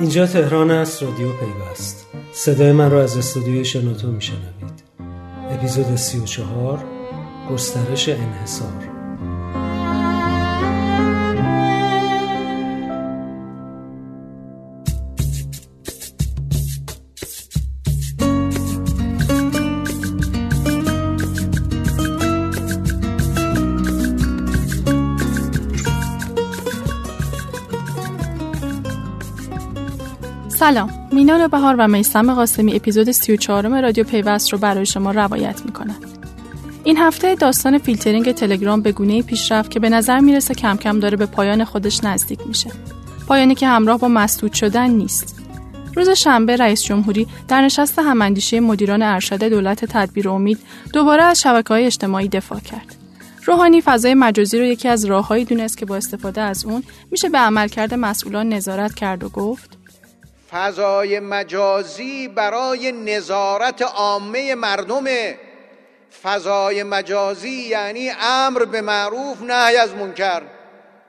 اینجا تهران است رادیو پیوست. صدای من را از استودیوی شنوتو میشنوید. اپیزود 34 گسترش انحصار. سلام. مینان بهار و میسم قاسمی اپیزود 34 رادیو پیوست رو برای شما روایت می‌کنن. این هفته داستان فیلترینگ تلگرام به گونه پیشرفت که به نظر می‌رسه کم کم داره به پایان خودش نزدیک میشه. پایانی که همراه با مسدود شدن نیست. روز شنبه رئیس جمهوری در نشست هماندیشه مدیران ارشد دولت تدبیر امید دوباره از شبکه های اجتماعی دفاع کرد. روحانی فضای مجازی رو یکی از راههایی دونست که با استفاده از اون میشه به عملکرد مسئولان نظارت کرد و گفت فضای مجازی برای نظارت عامه مردم. فضای مجازی یعنی امر به معروف نهی از منکر.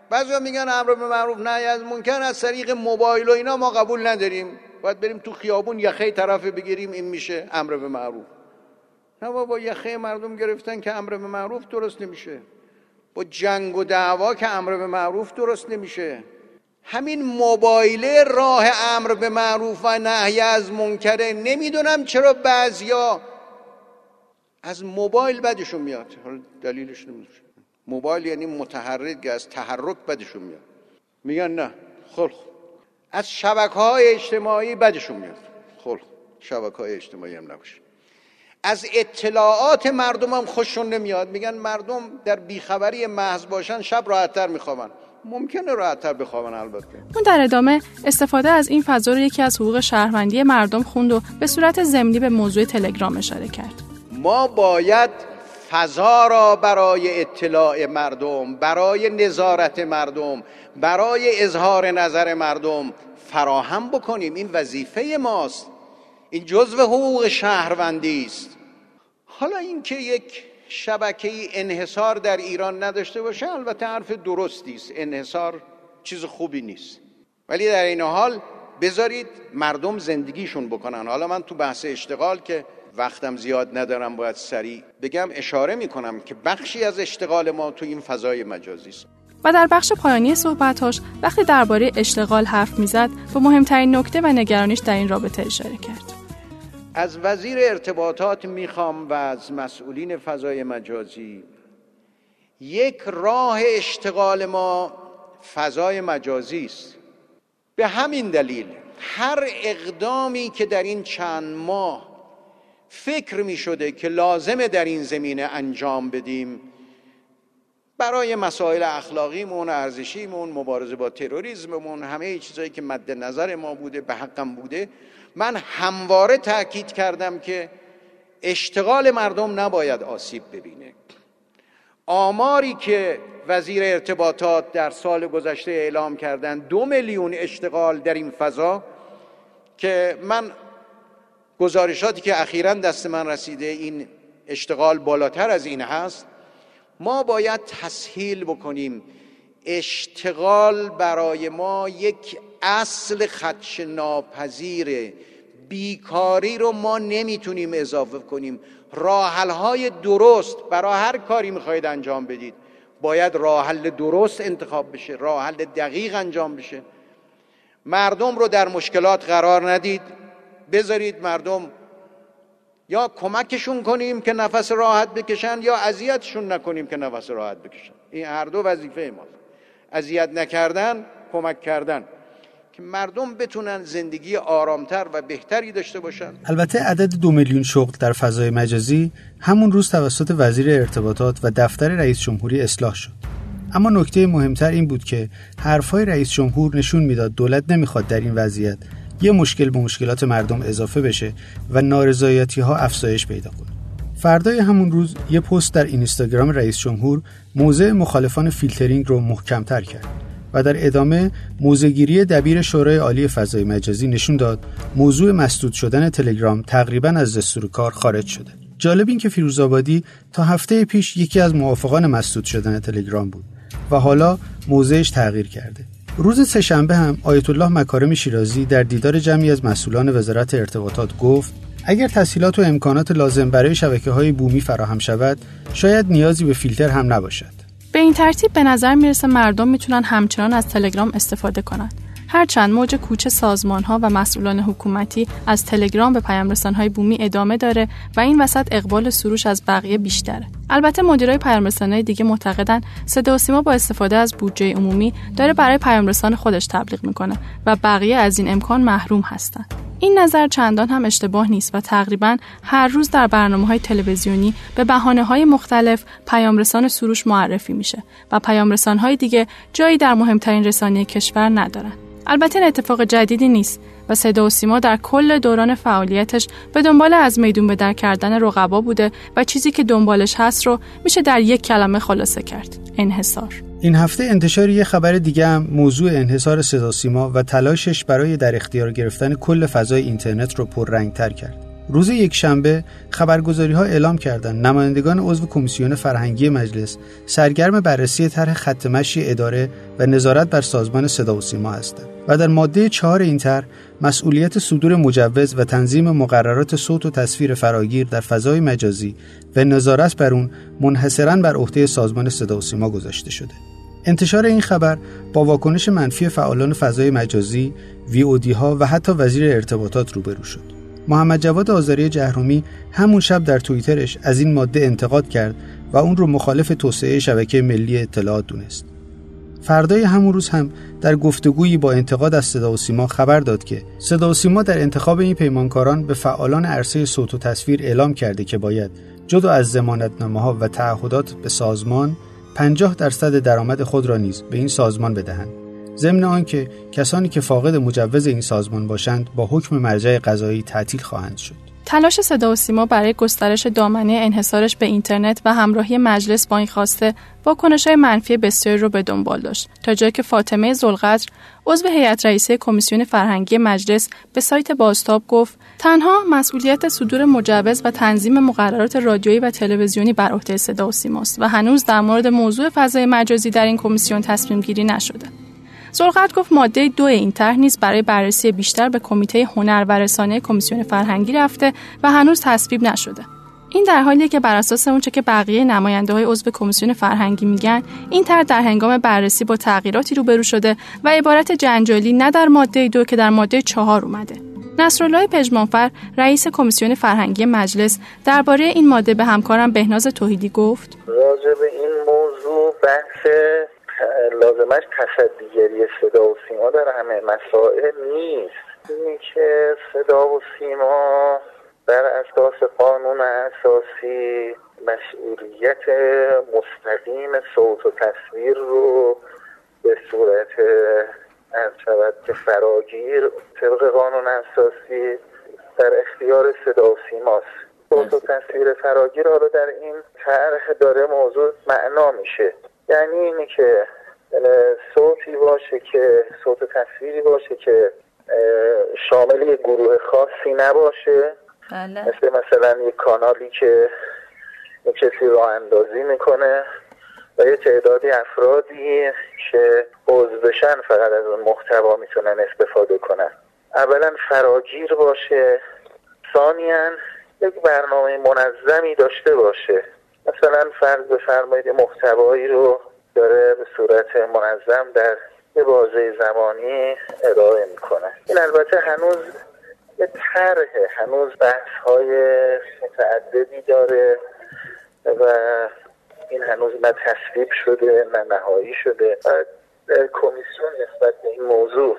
بعضی میگن امر به معروف نهی از منکر از طریق موبایل و اینا ما قبول نداریم. باید بریم تو خیابون یخه طرف بگیریم این میشه امر به معروف. نه با یخه مردم گرفتن که امر به معروف درست نمیشه. با جنگ و دعوا که امر به معروف درست نمیشه. همین موبایله راه امر به معروف و نهی از منکره نمی‌دونم چرا بعضیا از موبایل بدشون میاد. دلیلش نمی‌دونم. موبایل یعنی متحرک از تحرک بدشون میاد. میگن نه خلق. از شبکه های اجتماعی بدشون میاد. خلق. شبکه های اجتماعی هم نباشه. از اطلاعات مردم هم خوششون نمیاد. میگن مردم در بیخبری محض باشن شب راحتتر میخوابن. ممکنه راحتتر بخوابن البته. اون در ادامه استفاده از این فضا رو یکی از حقوق شهروندی مردم خوند و به صورت ضمنی به موضوع تلگرام اشاره کرد. ما باید فضا را برای اطلاع مردم برای نظارت مردم برای اظهار نظر مردم فراهم بکنیم. این وظیفه ماست. این جزو حقوق شهروندی است. حالا اینکه یک شبکه انحصار در ایران نداشته باشه البته حرف درستی است. انحصار چیز خوبی نیست. ولی در این حال بذارید مردم زندگیشون بکنن. حالا من تو بحث اشتغال که وقتم زیاد ندارم باید سریع بگم اشاره می‌کنم که بخشی از اشتغال ما تو این فضای مجازی است. و در بخش پایانی صحبتاش وقتی درباره اشتغال حرف می‌زد به مهمترین نکته و نگرانیش در این رابطه اشاره کرد. از وزیر ارتباطات می‌خوام و از مسئولین فضای مجازی یک راه اشتغال ما فضای مجازی است. به همین دلیل هر اقدامی که در این چند ماه فکر می شده که لازمه در این زمینه انجام بدیم برای مسائل اخلاقیمون ارزشیمون مبارزه با تروریسممون همه چیزایی که مد نظر ما بوده به حقم بوده من همواره تاکید کردم که اشتغال مردم نباید آسیب ببینه. آماری که وزیر ارتباطات در سال گذشته اعلام کردن دو میلیون اشتغال در این فضا که من گزارشاتی که اخیرا دست من رسیده این اشتغال بالاتر از این هست ما باید تسهیل بکنیم. اشتغال برای ما یک اصل خدش ناپذیر بیکاری رو ما نمی‌تونیم اضافه کنیم. راحل درست برای هر کاری می‌خواید انجام بدید. باید راحل درست انتخاب بشه راحل دقیق انجام بشه. مردم رو در مشکلات قرار ندید. بذارید مردم یا کمکشون کنیم که نفس راحت بکشن یا اذیتشون نکنیم که نفس راحت بکشن. این هر دو وظیفه ماست. اذیت نکردن کمک کردن. که مردم بتونن زندگی آرامتر و بهتری داشته باشن. البته عدد دو میلیون شغل در فضای مجازی همون روز توسط وزیر ارتباطات و دفتر رئیس جمهوری اصلاح شد. اما نکته مهمتر این بود که حرفهای رئیس جمهور نشون می‌داد دولت نمی‌خواد در این وضعیت یه مشکل به مشکلات مردم اضافه بشه و نارضایتی ها افزایش پیدا کنه. فردای همون روز یه پست در اینستاگرام رئیس جمهور موضع مخالفان فیلترینگ رو محکمتر کرد و در ادامه موضع‌گیری دبیر شورای عالی فضای مجازی نشون داد موضوع مسدود شدن تلگرام تقریبا از دستور کار خارج شده. جالب این که فیروزآبادی تا هفته پیش یکی از موافقان مسدود شدن تلگرام بود و حالا موضعش تغییر کرده. روز سهشنبه هم آیت الله مکارم شیرازی در دیدار جمعی از مسئولان وزارت ارتباطات گفت اگر تسهیلات و امکانات لازم برای شبکه های بومی فراهم شود شاید نیازی به فیلتر هم نباشد به این ترتیب به نظر می‌رسه مردم می‌تونن همچنان از تلگرام استفاده کنند هرچند موج کوچ سازمان ها و مسئولان حکومتی از تلگرام به پیام های بومی ادامه داره و این وسط اقبال سروش از بقیه بیشتره. البته مدیرای پیام های دیگه معتقدن صدا و سیما با استفاده از بودجه عمومی داره برای پیام خودش تبلیغ می‌کنه و بقیه از این امکان محروم هستن. این نظر چندان هم اشتباه نیست و تقریبا هر روز در برنامه های تلویزیونی به بحانه های مختلف پیامرسان سروش معرفی میشه و پیامرسان های دیگه جایی در مهمترین رسانه کشور ندارن. البته این اتفاق جدیدی نیست و صدا و سیما در کل دوران فعالیتش به دنبال از میدون به در کردن رقبا بوده و چیزی که دنبالش هست رو میشه در یک کلمه خلاصه کرد. انحصار. این هفته انتشار یه خبر دیگه هم موضوع انحصار صدا سیما و تلاشش برای در اختیار گرفتن کل فضای اینترنت رو پررنگتر کرد. روز یک شنبه خبرگزاری ها اعلام کردند نمایندگان عضو کمیسیون فرهنگی مجلس سرگرم بررسی طرح خط مشی اداره و نظارت بر سازمان صدا و سیما هستند و در ماده چهار این طرح مسئولیت صدور مجوز و تنظیم مقررات صوت و تصویر فراگیر در فضای مجازی و نظارت بر اون منحصرا بر عهده سازمان صدا و سیما گذاشته شده انتشار این خبر با واکنش منفی فعالان فضای مجازی، وی ها و حتی وزیر ارتباطات روبرو شد. محمد جواد آذری جهرومی همون شب در توییترش از این ماده انتقاد کرد و اون رو مخالف توسعه شبکه ملی اطلاعات دونست. فردای همون روز هم در گفتگویی با انتقاد از صدا و سیما خبر داد که صدا و سیما در انتخاب این پیمانکاران به فعالان عرصه صوت و تصویر اعلام کرده که باید جدا از زمانتنامه ها و تعهدات به سازمان 50 درصد درآمد خود را نیز به این سازمان بدهند ضمن آنکه کسانی که فاقد مجوز این سازمان باشند با حکم مرجع قضایی تعطیل خواهند شد. تلاش صدا و سیما برای گسترش دامنه انحصارش به اینترنت و همراهی مجلس با این خواسته واکنش های منفی بسیاری رو به دنبال داشت تا جایی که فاطمه زلقدر عضو هیئت رئیسه کمیسیون فرهنگی مجلس به سایت بازتاب گفت تنها مسئولیت صدور مجوز و تنظیم مقررات رادیویی و تلویزیونی بر عهده صدا و سیماست و هنوز در مورد موضوع فضای مجازی در این کمیسیون تصمیم گیری نشده. زلغت گفت ماده دو این طرح نیز برای بررسی بیشتر به کمیته هنر و رسانه کمیسیون فرهنگی رفته و هنوز تصویب نشده. این در حالیه که بر اساس اونچه که بقیه نماینده های عضو کمیسیون فرهنگی میگن این طرح در هنگام بررسی با تغییراتی روبرو شده و عبارت جنجالی نه در ماده دو که در ماده چهار اومده. نصرالله پژمانفر رئیس کمیسیون فرهنگی مجلس درباره این ماده به همکارم بهناز توحیدی گفت. راجع به این موضوع بحث لازمش تصدیگری صدا و سیما در همه مسائل نیست. اینی که صدا و سیما در اساس قانون اساسی مسئولیت مستقیم صوت و تصویر رو به صورت شود که فراگیر طبق قانون اساسی در اختیار صدا و سیماست صوت و تصویر فراگیر حالا در این طرح داره موضوع معنا میشه. یعنی اینه که صوتی باشه که صوت تصویری باشه که شامل یک گروه خاصی نباشه. بله. مثل مثلا یک کانالی که یک کسی راه اندازی می‌کنه و یه تعدادی افرادی که عضو بشن فقط از اون محتوا می‌تونن استفاده کنن. اولا فراگیر باشه. ثانیا یک برنامه منظمی داشته باشه. مثلا فرض بفرمایید محتوایی رو داره به صورت منظم در یه بازه زمانی ارائه می‌کنه. این البته هنوز یه طرحه هنوز بحث های متعددی داره و این هنوز نه تصویب شده نه نهایی شده کمیسیون نسبت به این موضوع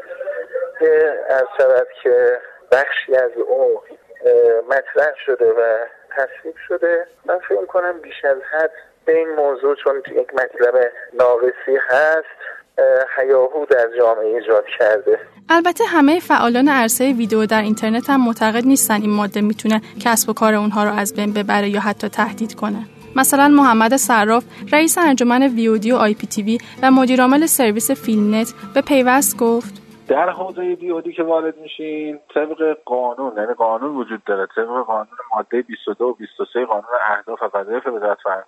از شود که بخشی از اون مطرح شده و تصویب شده. من فکر کنم بیش از حد به این موضوع چون یک مطلب ناقصی هست هیاهو در جامعه ایجاد کرده. البته همه فعالان عرصه ویدیو در اینترنت هم معتقد نیستن این ماده می‌تونه کسب و کار اونها رو از بین ببره یا حتی تهدید کنه. مثلا محمد صراف رئیس انجمن VOD و IPTV و مدیرعامل سرویس فیلمنت به پیوست گفت در حوزه VOD که وارد میشین طبق قانون یعنی قانون وجود داره طبق قانون ماده 22 و 23 قانون اهداف و وظایف وزارت فرهنگ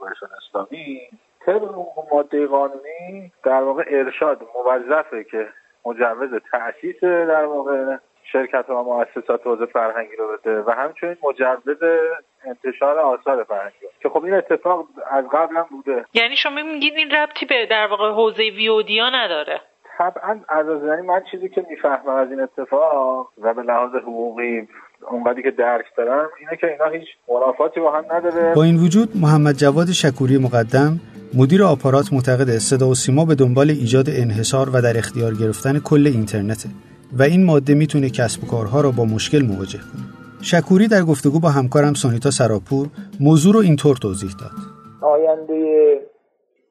اسلامی طبق ماده قانونی در واقع ارشاد موظفه که مجوز تأسیس در واقع شرکت و مؤسسات حوزه فرهنگی رو بده و همچنین مجوز انتشار آثار فرهنگی که خب این اتفاق از قبل هم بوده. یعنی شما میگید این ربطی به در واقع حوزه ویودیا نداره. طبعا از من چیزی که می‌فهمم از این اتفاق و به لحاظ حقوقی اونقدری که درک دارم اینه که اینا هیچ منافاتی با هم نداره با این وجود محمد جواد شکوری مقدم مدیر آپارات معتقد صدا و سیما به دنبال ایجاد انحصار و در اختیار گرفتن کل اینترنته و این ماده می‌تونه کسب و کارها را با مشکل مواجه کنه. شکوری در گفتگو با همکارم سانیتا سراپور موضوع رو اینطور توضیح داد. آینده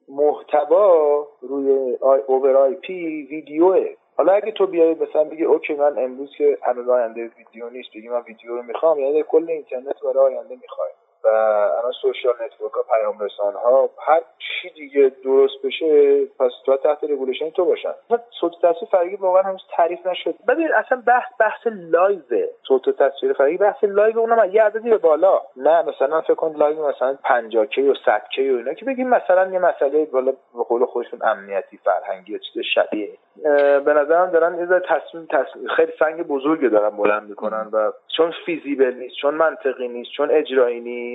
محتوا روی اوبر آی پی ویدیوه. حالا اگه تو بیای مثلا بگی okay من امروز که هنوز آینده ویدیو نیست بگی من ویدیو رو می‌خوام یعنی کل اینترنت برای آینده می‌خوای و الان social network ها پیام رسان ها هر چی دیگه درست بشه پس تو تحت regulation تو باشن. صوت تصویر فرهنگی واقعا هنوز تعریف نشد. ببین اصلا بحث بحث live. صوت تصویر فرهنگی بحث live اونم یه عددی به بالا. نه مثلا فکر کن live مثلا 50 K و 100 K و اینا که بگیم مثلا یه مسئله بالا به قول خودشون امنیتی فرهنگی یا چیز شبیه. به نظرم دارن یه تصمیم تصمیم خیلی سنگ بزرگی دارن بلند می‌کنن و چون فیزیبل نیست چون منطقی نیست چون اجرایی نیست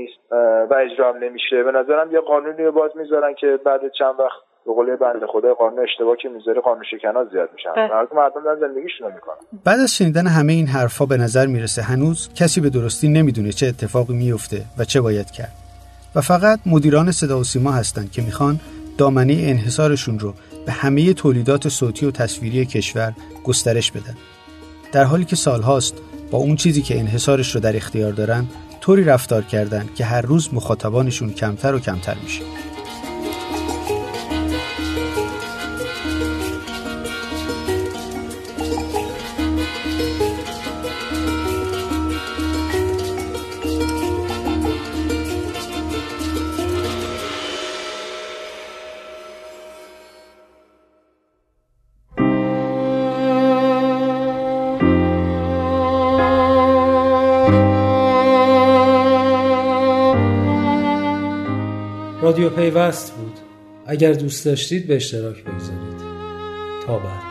و اجرا نمیشه. به نظرم یه قانونی رو باز می‌ذارن که بعد چند وقت به قول بنده خدا قانون اشتباه که می‌ذاره قانون شکنان زیاد میشن مردم دارن زندگیشون می‌کنن. بعد از شنیدن همه این حرفا به نظر می‌رسه هنوز کسی به درستی نمی‌دونه چه اتفاقی میفته و چه باید کرد. و فقط مدیران صدا و سیما هستن که می‌خوان دامنه انحصارشون رو به همه تولیدات صوتی و تصویری کشور گسترش بدن. در حالی که سالهاست با اون چیزی که انحصارش رو در اختیار دارن طوری رفتار کردن که هر روز مخاطبانشون کمتر و کمتر میشه. رادیو پیوست بود. اگر دوست داشتید به اشتراک بگذارید. تا بعد.